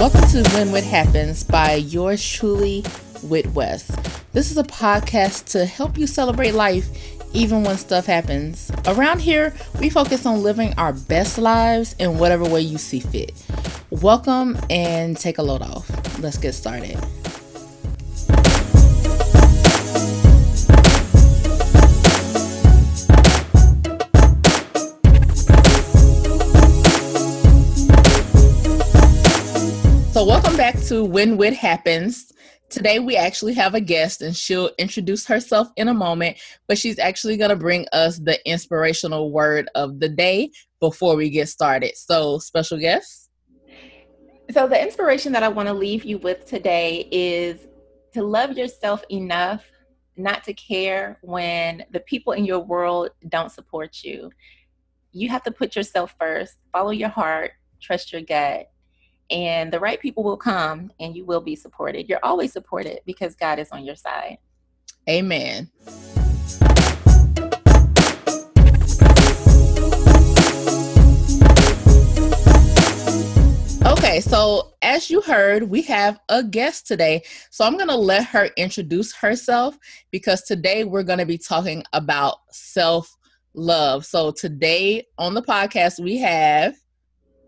Welcome to When Wit Happens by yours truly, Wit West. This is a podcast to help you celebrate life even when stuff happens. Around here, we focus on living our best lives in whatever way you see fit. Welcome and take a load off. Let's get started. So, welcome back to When Wit Happens. Today, we actually have a guest, and she'll introduce herself in a moment, but she's actually going to bring us the inspirational word of the day before we get started. So, special guest? So, the inspiration that I want to leave you with today is to love yourself enough not to care when the people in your world don't support you. You have to put yourself first, follow your heart, trust your gut and the right people will come and you will be supported. You're always supported because God is on your side. Amen. Okay, so as you heard, we have a guest today. So I'm going to let her introduce herself because today we're going to be talking about self love. So today on the podcast, we have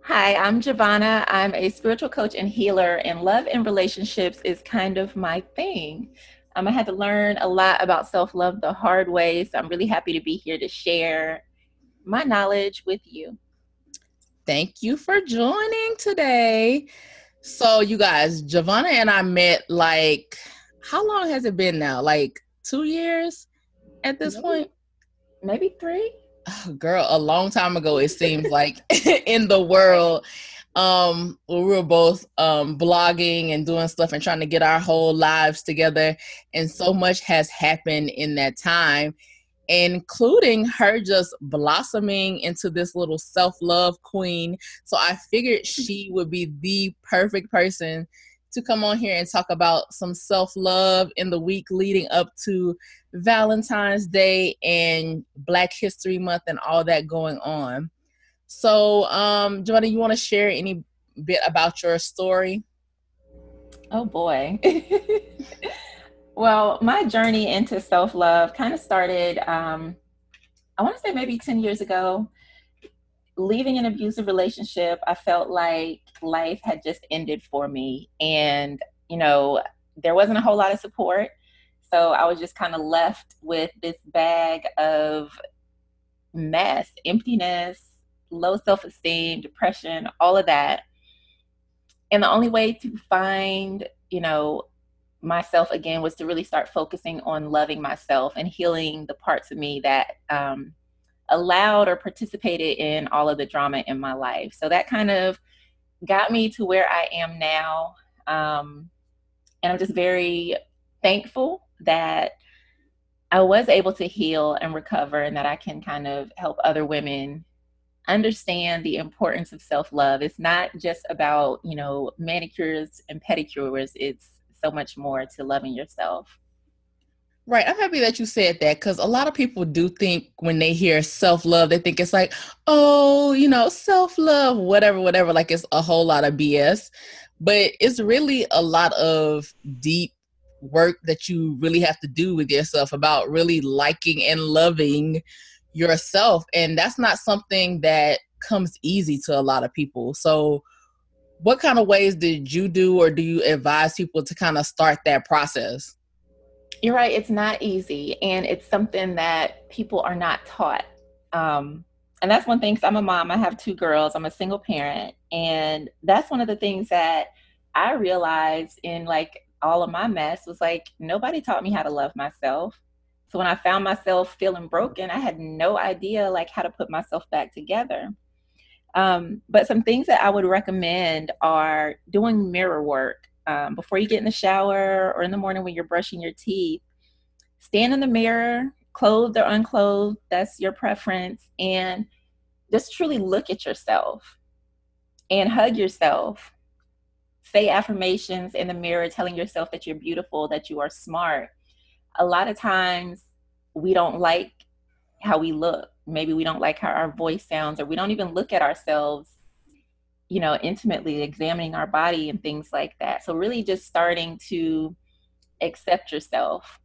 Hi, I'm Jovanhanna. I'm a spiritual coach and healer, and love and relationships is kind of my thing. Um, I had to learn a lot about self love the hard way, so I'm really happy to be here to share my knowledge with you. Thank you for joining today. So, you guys, Jovanhanna and I met like, how long has it been now? Like two years at this maybe, point? Maybe three girl a long time ago it seems like in the world um we were both um blogging and doing stuff and trying to get our whole lives together and so much has happened in that time including her just blossoming into this little self-love queen. So i figured she would be the perfect person to come on here and talk about some self love in the week leading up to Valentine's Day and Black History Month and all that going on. So, um, Joanna, you want to share any bit about your story? Oh boy. well, my journey into self love kind of started, um, I want to say maybe 10 years ago leaving an abusive relationship, I felt like life had just ended for me. And, you know, there wasn't a whole lot of support. So I was just kind of left with this bag of mess, emptiness, low self esteem, depression, all of that. And the only way to find, you know, myself again was to really start focusing on loving myself and healing the parts of me that um, allowed or participated in all of the drama in my life. So that kind of got me to where I am now. Um, and I'm just very thankful that I was able to heal and recover and that I can kind of help other women understand the importance of self-love. It's not just about, you know, manicures and pedicures. It's so much more to loving yourself. Right. I'm happy that you said that because a lot of people do think when they hear self love, they think it's like, oh, you know, self love, whatever, whatever. Like it's a whole lot of BS. But it's really a lot of deep work that you really have to do with yourself about really liking and loving yourself. And that's not something that comes easy to a lot of people. So, what kind of ways did you do, or do you advise people to kind of start that process? You're right. It's not easy, and it's something that people are not taught. Um, and that's one thing. Cause I'm a mom. I have two girls. I'm a single parent, and that's one of the things that I realized in like all of my mess was like nobody taught me how to love myself. So when I found myself feeling broken, I had no idea like how to put myself back together. Um, but some things that I would recommend are doing mirror work um, before you get in the shower or in the morning when you're brushing your teeth, stand in the mirror, clothed or unclothed, that's your preference, and just truly look at yourself and hug yourself. Say affirmations in the mirror, telling yourself that you're beautiful, that you are smart. A lot of times we don't like how we look. Maybe we don't like how our voice sounds, or we don't even look at ourselves you know, intimately examining our body and things like that. So really just starting to accept yourself.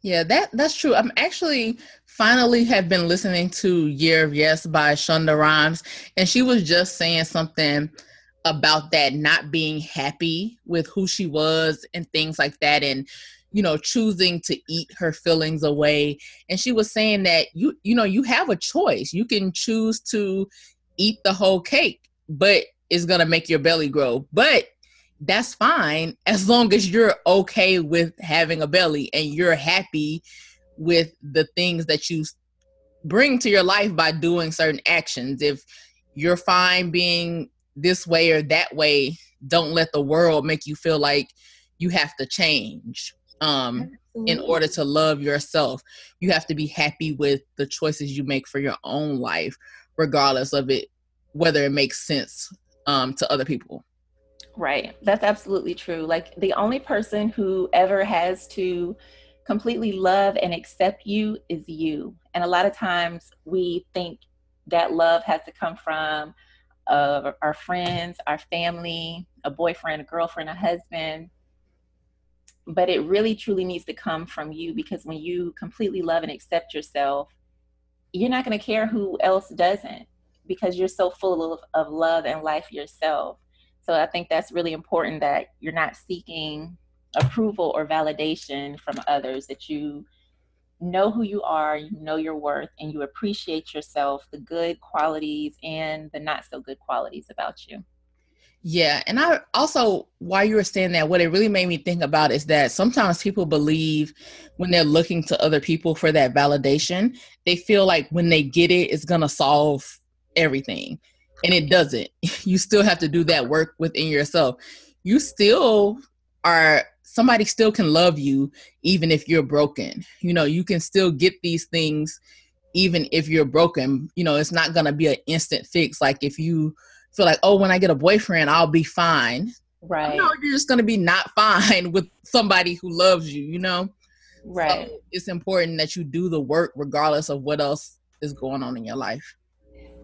Yeah, that that's true. I'm actually finally have been listening to Year of Yes by Shonda Rhimes, and she was just saying something about that not being happy with who she was and things like that and you know choosing to eat her feelings away and she was saying that you you know you have a choice you can choose to eat the whole cake but it's going to make your belly grow. But that's fine as long as you're okay with having a belly and you're happy with the things that you bring to your life by doing certain actions. If you're fine being this way or that way don't let the world make you feel like you have to change um in order to love yourself. You have to be happy with the choices you make for your own life regardless of it whether it makes sense um to other people. Right. That's absolutely true. Like the only person who ever has to completely love and accept you is you. And a lot of times we think that love has to come from uh, our friends our family a boyfriend a girlfriend a husband. But it really truly needs to come from you because when you completely love and accept yourself you're not going to care who else doesn't because you're so full of, of love and life yourself. So i think that's really important that you're not seeking approval or validation from others that you know who you are you know your worth and you appreciate yourself the good qualities and the not so good qualities about you yeah, and I also while you were saying that, what it really made me think about is that sometimes people believe when they're looking to other people for that validation, they feel like when they get it, it's gonna solve everything, and it doesn't. You still have to do that work within yourself. You still are somebody still can love you even if you're broken. You know, you can still get these things even if you're broken. You know, it's not gonna be an instant fix. Like if you feel like, oh, when I get a boyfriend, I'll be fine. Right. No, you're just gonna be not fine with somebody who loves you, you know? Right. So it's important that you do the work regardless of what else is going on in your life.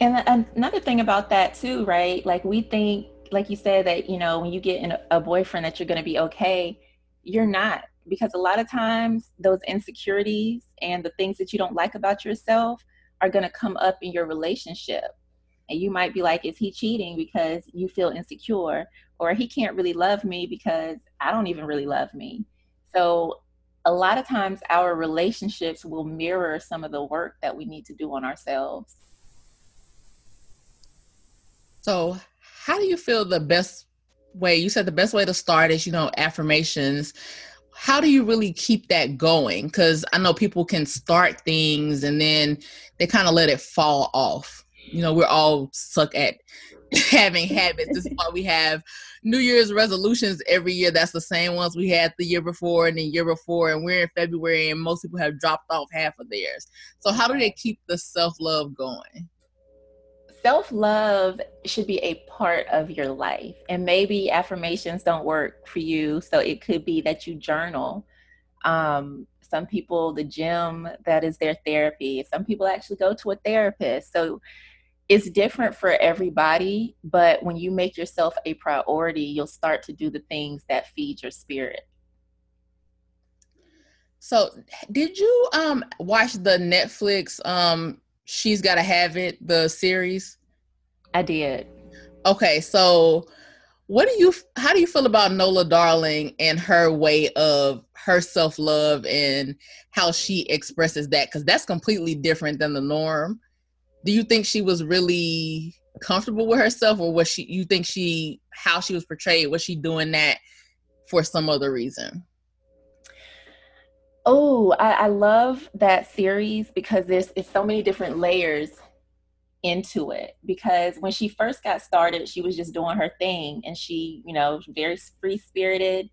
And another thing about that too, right? Like we think, like you said, that you know, when you get in a boyfriend that you're gonna be okay, you're not. Because a lot of times those insecurities and the things that you don't like about yourself are gonna come up in your relationship and you might be like is he cheating because you feel insecure? Or he can't really love me because i don't even really love me? So a lot of times our relationships will mirror some of the work that we need to do on ourselves. So how do you feel the best way? You said the best way to start is you know affirmations. How do you really keep that going? Because i know people can start things and then they kind of let it fall off you know, we're all suck at having habits. This is why we have New Year's resolutions every year. That's the same ones we had the year before and the year before. And we're in February and most people have dropped off half of theirs. So, how do they keep the self love going? Self love should be a part of your life. And maybe affirmations don't work for you. So, it could be that you journal. Um, some people, the gym, that is their therapy. Some people actually go to a therapist. So, it's different for everybody, but when you make yourself a priority, you'll start to do the things that feed your spirit. So, did you um watch the Netflix um She's Gotta Have It the series? I did. Okay, so what do you how do you feel about Nola Darling and her way of her self-love and how she expresses that cuz that's completely different than the norm do you think she was really comfortable with herself or was she you think she how she was portrayed was she doing that for some other reason? Oh I, I love that series because there's it's so many different layers into it. Because when she first got started she was just doing her thing and she you know very free spirited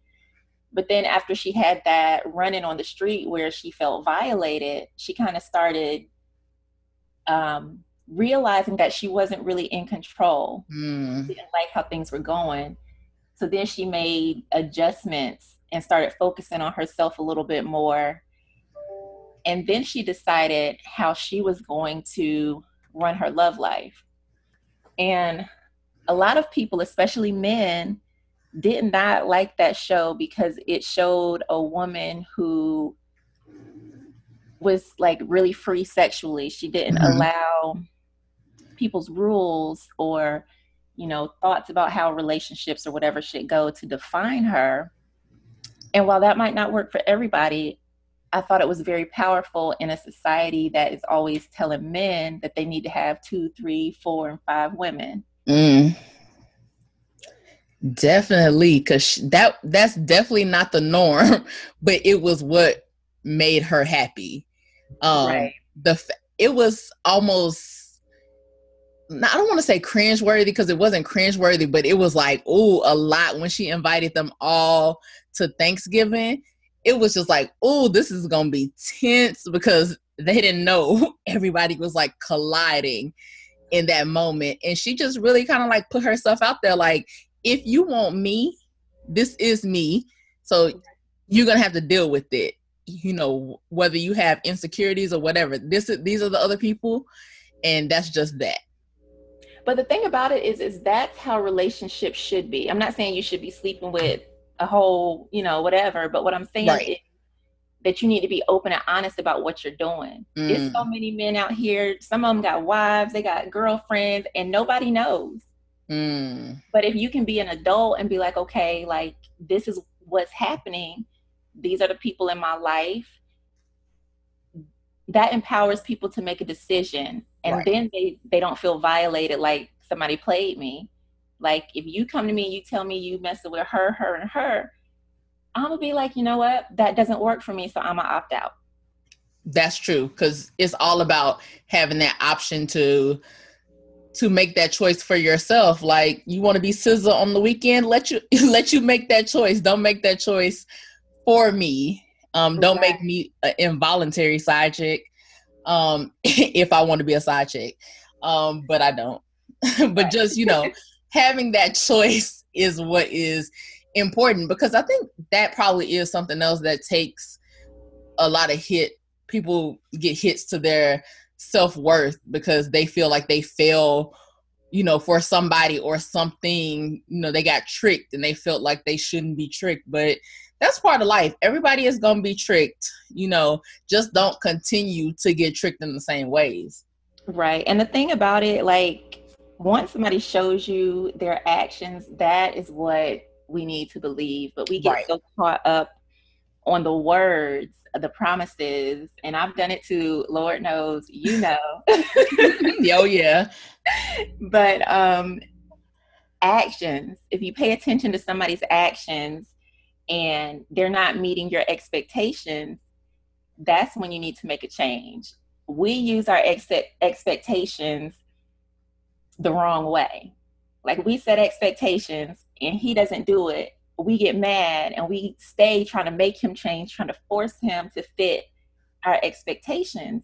but then after she had that running on the street where she felt violated she kind of started um, realizing that she wasn't really in control. Mm. didn't like how things were going. So then she made adjustments and started focusing on herself a little bit more. And then she decided how she was going to run her love life. And a lot of people, especially men, did not like that show because it showed a woman who was like really free sexually. She didn't mm-hmm. allow people's rules or, you know, thoughts about how relationships or whatever should go to define her. And while that might not work for everybody, I thought it was very powerful in a society that is always telling men that they need to have two, three, four, and five women. Mm. Definitely, because that that's definitely not the norm, but it was what made her happy. Um, right. The it was almost I don't want to say cringeworthy because it wasn't cringeworthy, but it was like oh a lot when she invited them all to Thanksgiving. It was just like oh this is gonna be tense because they didn't know everybody was like colliding in that moment, and she just really kind of like put herself out there like if you want me, this is me, so you're gonna have to deal with it you know whether you have insecurities or whatever this is these are the other people and that's just that but the thing about it is is that's how relationships should be i'm not saying you should be sleeping with a whole you know whatever but what i'm saying right. is that you need to be open and honest about what you're doing mm. there's so many men out here some of them got wives they got girlfriends and nobody knows mm. but if you can be an adult and be like okay like this is what's happening these are the people in my life that empowers people to make a decision. And right. then they they don't feel violated like somebody played me. Like if you come to me and you tell me you messing with her her and her i'm gonna be like you know what? That doesn't work for me so i'm gonna opt out. That's true because it's all about having that option to to make that choice for yourself. Like you want to be SZA on the weekend? Let you let you make that choice. Don't make that choice for me. Um, don't make me an involuntary side chick. Um, if I want to be a side chick, um, but I don't. but just you know, having that choice is what is important because I think that probably is something else that takes a lot of hit. People get hits to their self worth because they feel like they fail you know, for somebody or something, you know, they got tricked and they felt like they shouldn't be tricked. But that's part of life. Everybody is going to be tricked, you know, just don't continue to get tricked in the same ways. Right. And the thing about it, like, once somebody shows you their actions, that is what we need to believe. But we get right. so caught up on the words, the promises, and I've done it too. Lord knows, you know. oh yeah. But um actions, if you pay attention to somebody's actions, and they're not meeting your expectations, that's when you need to make a change. We use our ex- expectations the wrong way. Like we set expectations and he doesn't do it. We get mad and we stay trying to make him change, trying to force him to fit our expectations.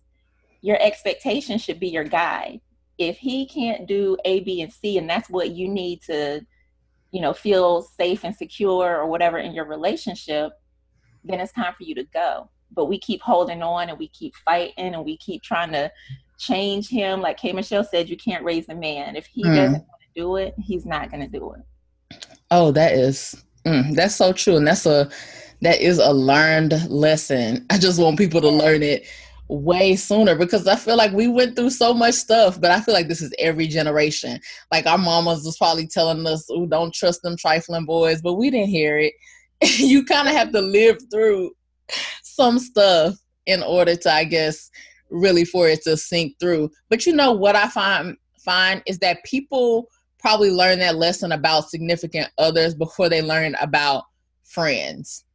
Your expectations should be your guide. If he can't do A, B, and C, and that's what you need to you know, feel safe and secure or whatever in your relationship, then it's time for you to go. But we keep holding on and we keep fighting and we keep trying to change him. Like K Michelle said, you can't raise a man. If he mm. doesn't want to do it, he's not going to do it. Oh, that is, mm, that's so true. And that's a, that is a learned lesson. I just want people to learn it way sooner because I feel like we went through so much stuff, but I feel like this is every generation. Like our mamas was probably telling us, "Oh, don't trust them trifling boys," but we didn't hear it. you kind of have to live through some stuff in order to, I guess, really for it to sink through. But you know what I find find is that people probably learn that lesson about significant others before they learn about friends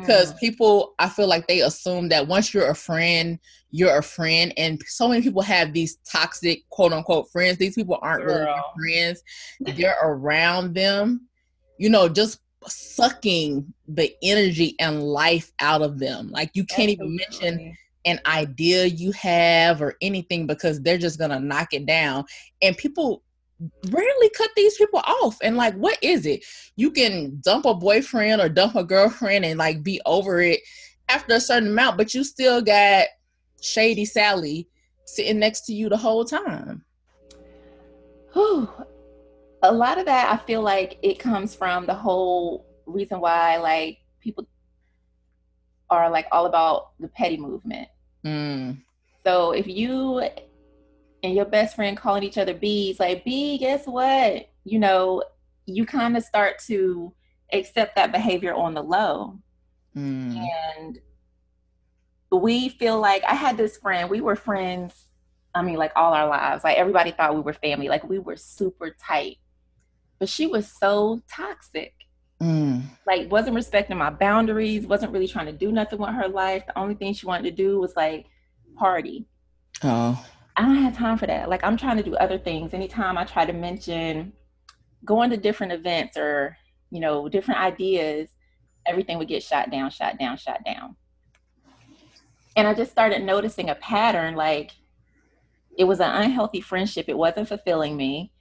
because mm. people i feel like they assume that once you're a friend you're a friend. And so many people have these toxic quote unquote friends. These people aren't Girl. really friends. They're around them you know just sucking the energy and life out of them. Like you can't even mention an idea you have or anything because they're just gonna knock it down. And people rarely cut these people off. And like, what is it? You can dump a boyfriend or dump a girlfriend and like be over it after a certain amount, but you still got Shady Sally sitting next to you the whole time. Whew. A lot of that, I feel like it comes from the whole reason why, like, people are like all about the petty movement. Mm. So if you and your best friend calling each other bees, like, B, guess what? You know, you kind of start to accept that behavior on the low. Mm. And we feel like I had this friend, we were friends, I mean, like all our lives. Like everybody thought we were family, like we were super tight. But she was so toxic. Mm. Like wasn't respecting my boundaries, wasn't really trying to do nothing with her life. The only thing she wanted to do was like party. Oh. I don't have time for that. Like I'm trying to do other things. Anytime I try to mention going to different events or, you know, different ideas, everything would get shot down, shot down, shot down. And I just started noticing a pattern like it was an unhealthy friendship. It wasn't fulfilling me.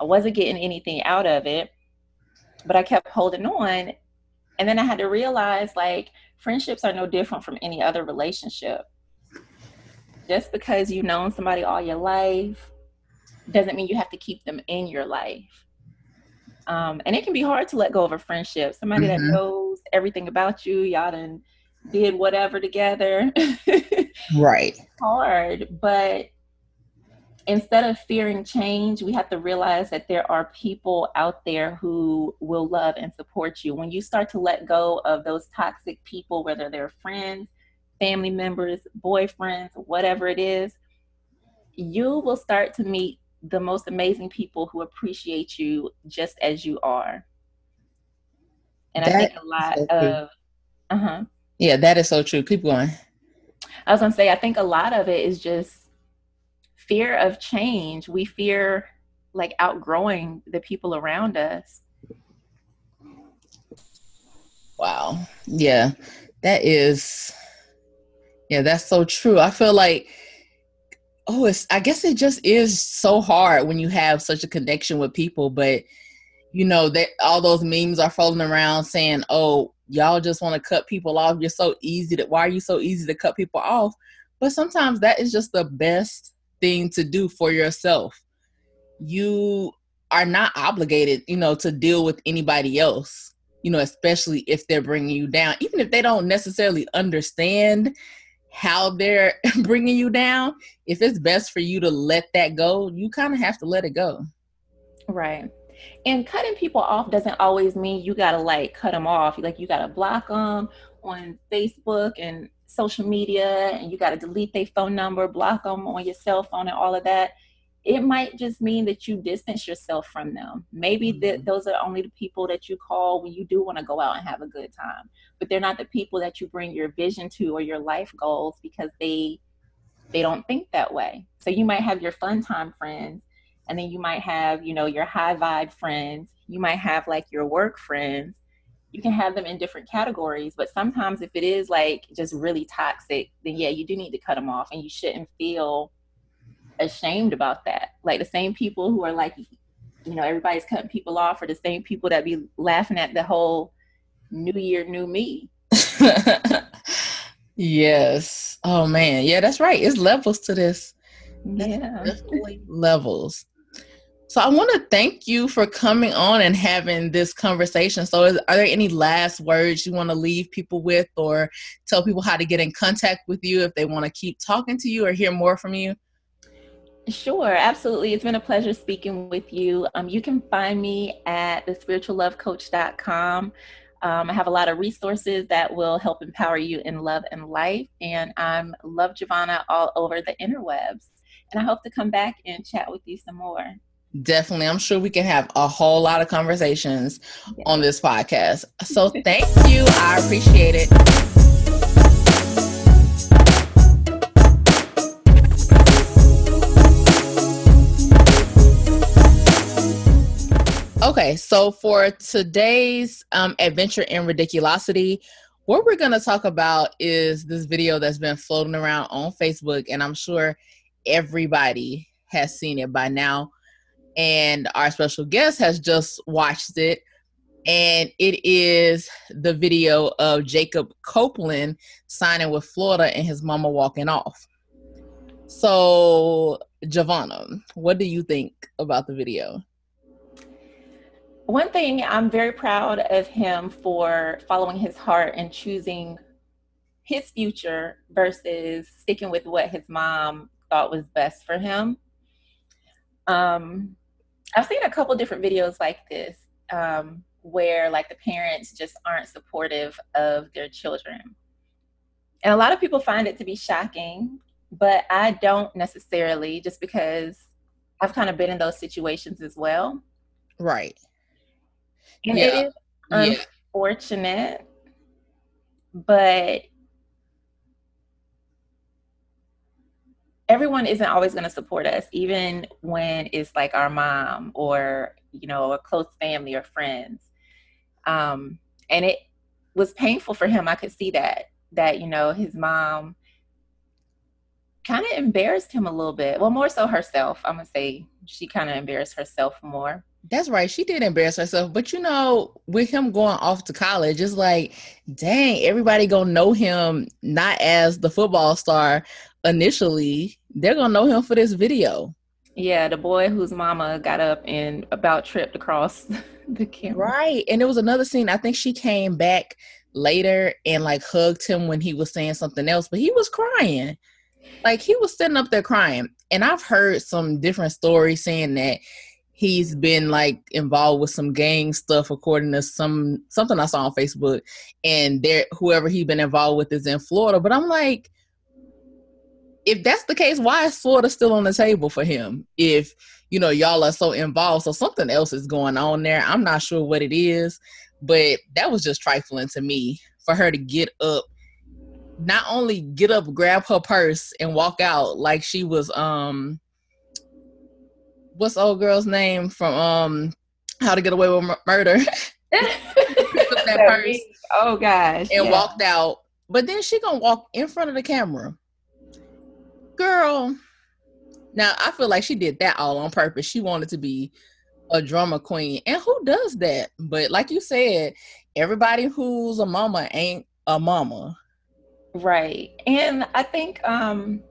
I wasn't getting anything out of it, but I kept holding on. And then I had to realize like friendships are no different from any other relationship. Just because you've known somebody all your life doesn't mean you have to keep them in your life. Um, and it can be hard to let go of a friendship. Somebody mm-hmm. that knows everything about you, y'all done did whatever together. right. hard, but instead of fearing change, we have to realize that there are people out there who will love and support you. When you start to let go of those toxic people, whether they're friends, family members, boyfriends, whatever it is, you will start to meet the most amazing people who appreciate you just as you are. And that I think a lot so of, uh huh. Yeah, that is so true. Keep going. I was gonna say, I think a lot of it is just fear of change. We fear like outgrowing the people around us. Wow. Yeah, that is, yeah, that's so true. I feel like, oh, it's, I guess it just is so hard when you have such a connection with people, but you know, that all those memes are floating around saying, oh, y'all just want to cut people off. You're so easy to, why are you so easy to cut people off? But sometimes that is just the best thing to do for yourself. You are not obligated, you know, to deal with anybody else, you know, especially if they're bringing you down, even if they don't necessarily understand how they're bringing you down. If it's best for you to let that go, you kind of have to let it go. Right. And cutting people off doesn't always mean you got to like cut them off. Like you got to block them on Facebook and social media and you got to delete their phone number, block them on your cell phone and all of that. It might just mean that you distance yourself from them. Maybe mm-hmm. that those are only the people that you call when you do want to go out and have a good time. But they're not the people that you bring your vision to or your life goals because they they don't think that way. So you might have your fun time friends and then you might have you know your high vibe friends you might have like your work friends you can have them in different categories but sometimes if it is like just really toxic then yeah you do need to cut them off and you shouldn't feel ashamed about that. Like the same people who are like you know everybody's cutting people off are the same people that be laughing at the whole new year new me. Yes. Oh man. Yeah that's right. It's levels to this. Yeah. levels. So I want to thank you for coming on and having this conversation. So is, are there any last words you want to leave people with or tell people how to get in contact with you if they want to keep talking to you or hear more from you? Sure, absolutely. It's been a pleasure speaking with you. Um, you can find me at thespirituallovecoach.com. Um, I have a lot of resources that will help empower you in love and life. And I'm Love Jovanhanna all over the interwebs. And I hope to come back and chat with you some more. Definitely. I'm sure we can have a whole lot of conversations yeah. on this podcast. So thank you. I appreciate it. Okay, so for today's um, adventure in ridiculosity, what we're going to talk about is this video that's been floating around on Facebook, and I'm sure everybody has seen it by now and our special guest has just watched it and it is the video of Jacob Copeland signing with Florida and his mama walking off. So Jovanhanna, what do you think about the video? One thing I'm very proud of him for following his heart and choosing his future versus sticking with what his mom thought was best for him. Um, I've seen a couple different videos like this um, where like the parents just aren't supportive of their children. And a lot of people find it to be shocking, but I don't necessarily just because I've kind of been in those situations as well. Right. And yeah. it is unfortunate, yeah. but everyone isn't always going to support us, even when it's like our mom or, you know, a close family or friends. Um, and it was painful for him. I could see that, that, you know, his mom kind of embarrassed him a little bit. Well, more so herself. I'm going to say she kind of embarrassed herself more. That's right. She did embarrass herself. But you know, with him going off to college, it's like, dang, everybody gonna know him not as the football star initially. They're gonna know him for this video. Yeah, the boy whose mama got up and about tripped across the camera. Right. And there was another scene. I think she came back later and like hugged him when he was saying something else, but he was crying. Like he was sitting up there crying. And I've heard some different stories saying that he's been like involved with some gang stuff according to some something I saw on Facebook and there whoever he's been involved with is in Florida. But I'm like if that's the case why is Florida still on the table for him if you know y'all are so involved? So something else is going on there. I'm not sure what it is but that was just trifling to me for her to get up not only get up grab her purse and walk out like she was um what's old girl's name from um How to Get Away with Murder? that purse oh gosh, and yeah. walked out. But then she gonna walk in front of the camera, girl. Now I feel like she did that all on purpose. She wanted to be a drama queen, and who does that? But like you said, everybody who's a mama ain't a mama. Right. And I think um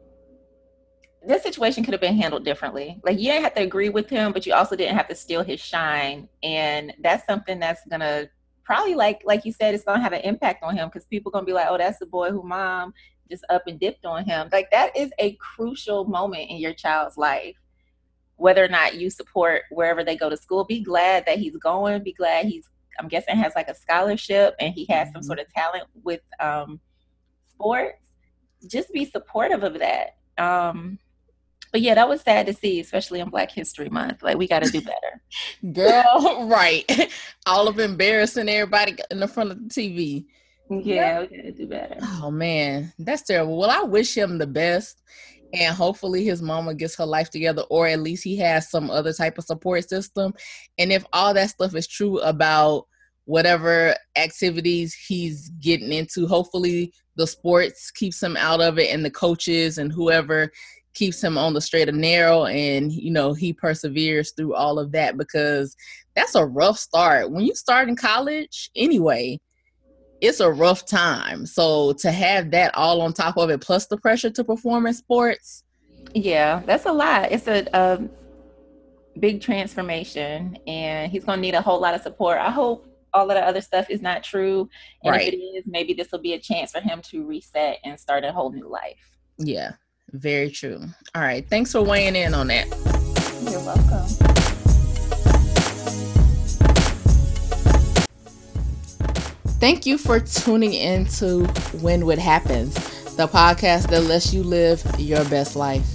this situation could have been handled differently. Like you didn't have to agree with him, but you also didn't have to steal his shine. And that's something that's gonna probably like like you said, it's gonna have an impact on him because people gonna be like, oh, that's the boy who mom just up and dipped on him. Like that is a crucial moment in your child's life. Whether or not you support wherever they go to school, be glad that he's going. Be glad he's I'm guessing has like a scholarship and he has mm-hmm. some sort of talent with um, sports. Just be supportive of that. Um, but yeah, that was sad to see, especially in Black History Month. Like we got to do better, girl. right, all of embarrassing everybody in the front of the TV. Yeah, we got to do better. Oh man, that's terrible. Well, I wish him the best, and hopefully his mama gets her life together, or at least he has some other type of support system. And if all that stuff is true about whatever activities he's getting into, hopefully the sports keeps him out of it, and the coaches and whoever keeps him on the straight and narrow and you know he perseveres through all of that because that's a rough start. When you start in college anyway it's a rough time. So to have that all on top of it plus the pressure to perform in sports yeah that's a lot. It's a, a big transformation and he's going to need a whole lot of support. I hope all of the other stuff is not true and right. if it is maybe this will be a chance for him to reset and start a whole new life. Yeah very true. All right. Thanks for weighing in on that. You're welcome. Thank you for tuning in to When Wit Happens, the podcast that lets you live your best life.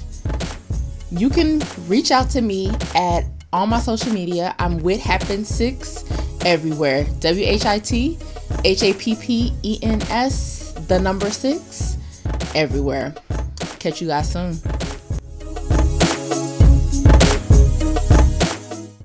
You can reach out to me at all my social media. I'm with Happen Six everywhere. W H I T H A P P E N S, the number six, everywhere. Catch you guys soon.